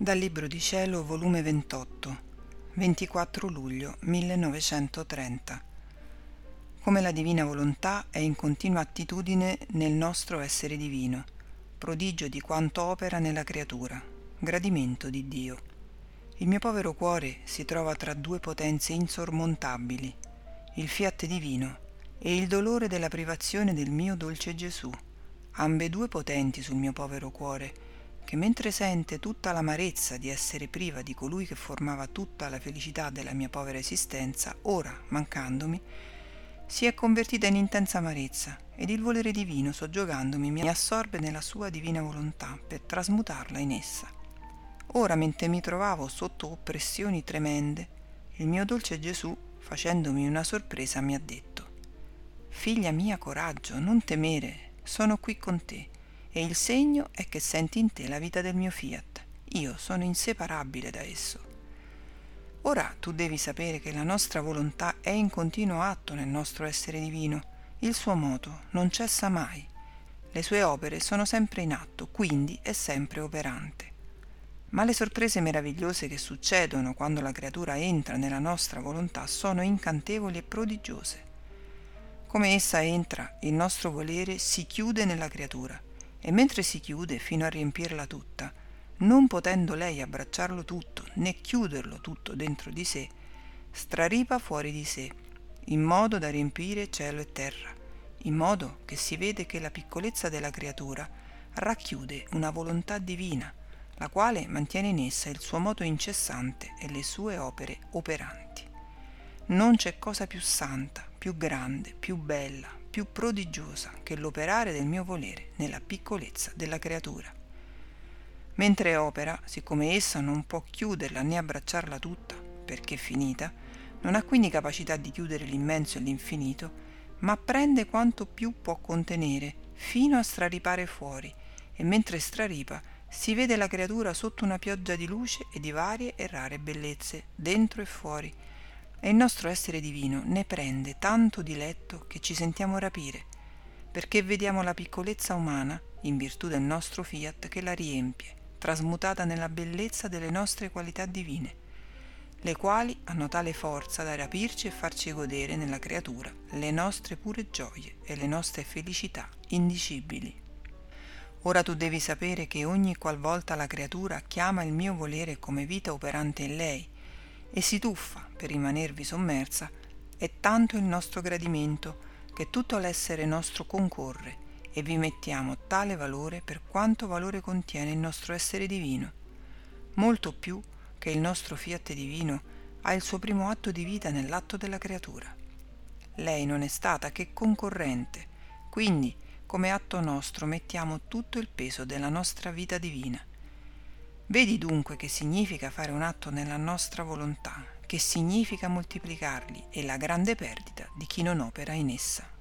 Dal Libro di Cielo, volume 28, 24 luglio 1930. Come la divina volontà è in continua attitudine nel nostro essere divino, prodigio di quanto opera nella creatura, gradimento di Dio. Il mio povero cuore si trova tra due potenze insormontabili, il fiat divino e il dolore della privazione del mio dolce Gesù, ambedue potenti sul mio povero cuore, che mentre sente tutta l'amarezza di essere priva di colui che formava tutta la felicità della mia povera esistenza, ora, mancandomi, si è convertita in intensa amarezza ed il volere divino, soggiogandomi, mi assorbe nella sua divina volontà per trasmutarla in essa. Ora, mentre mi trovavo sotto oppressioni tremende, il mio dolce Gesù, facendomi una sorpresa, mi ha detto Figlia mia, coraggio, non temere, sono qui con te e il segno è che senti in te la vita del mio fiat. Io sono inseparabile da esso. Ora tu devi sapere che la nostra volontà è in continuo atto nel nostro essere divino. Il suo moto non cessa mai. Le sue opere sono sempre in atto, quindi è sempre operante. Ma le sorprese meravigliose che succedono quando la creatura entra nella nostra volontà sono incantevoli e prodigiose. Come essa entra, il nostro volere si chiude nella creatura e mentre si chiude fino a riempirla tutta, non potendo lei abbracciarlo tutto né chiuderlo tutto dentro di sé, straripa fuori di sé, in modo da riempire cielo e terra, in modo che si vede che la piccolezza della creatura racchiude una volontà divina, la quale mantiene in essa il suo moto incessante e le sue opere operanti. Non c'è cosa più santa, più grande, più bella, più prodigiosa che l'operare del mio volere nella piccolezza della creatura. Mentre opera, siccome essa non può chiuderla né abbracciarla tutta, perché finita, non ha quindi capacità di chiudere l'immenso e l'infinito, ma prende quanto più può contenere, fino a straripare fuori, e mentre straripa si vede la creatura sotto una pioggia di luce e di varie e rare bellezze, dentro e fuori, e il nostro essere divino ne prende tanto diletto che ci sentiamo rapire, perché vediamo la piccolezza umana, in virtù del nostro fiat, che la riempie, trasmutata nella bellezza delle nostre qualità divine, le quali hanno tale forza da rapirci e farci godere nella creatura le nostre pure gioie e le nostre felicità indicibili. Ora tu devi sapere che ogni qualvolta la creatura chiama il mio volere come vita operante in lei, e si tuffa per rimanervi sommersa, è tanto il nostro gradimento che tutto l'essere nostro concorre e vi mettiamo tale valore per quanto valore contiene il nostro essere divino, molto più che il nostro fiat divino ha il suo primo atto di vita nell'atto della creatura. Lei non è stata che concorrente, quindi come atto nostro mettiamo tutto il peso della nostra vita divina Vedi dunque che significa fare un atto nella nostra volontà, che significa moltiplicarli e la grande perdita di chi non opera in essa.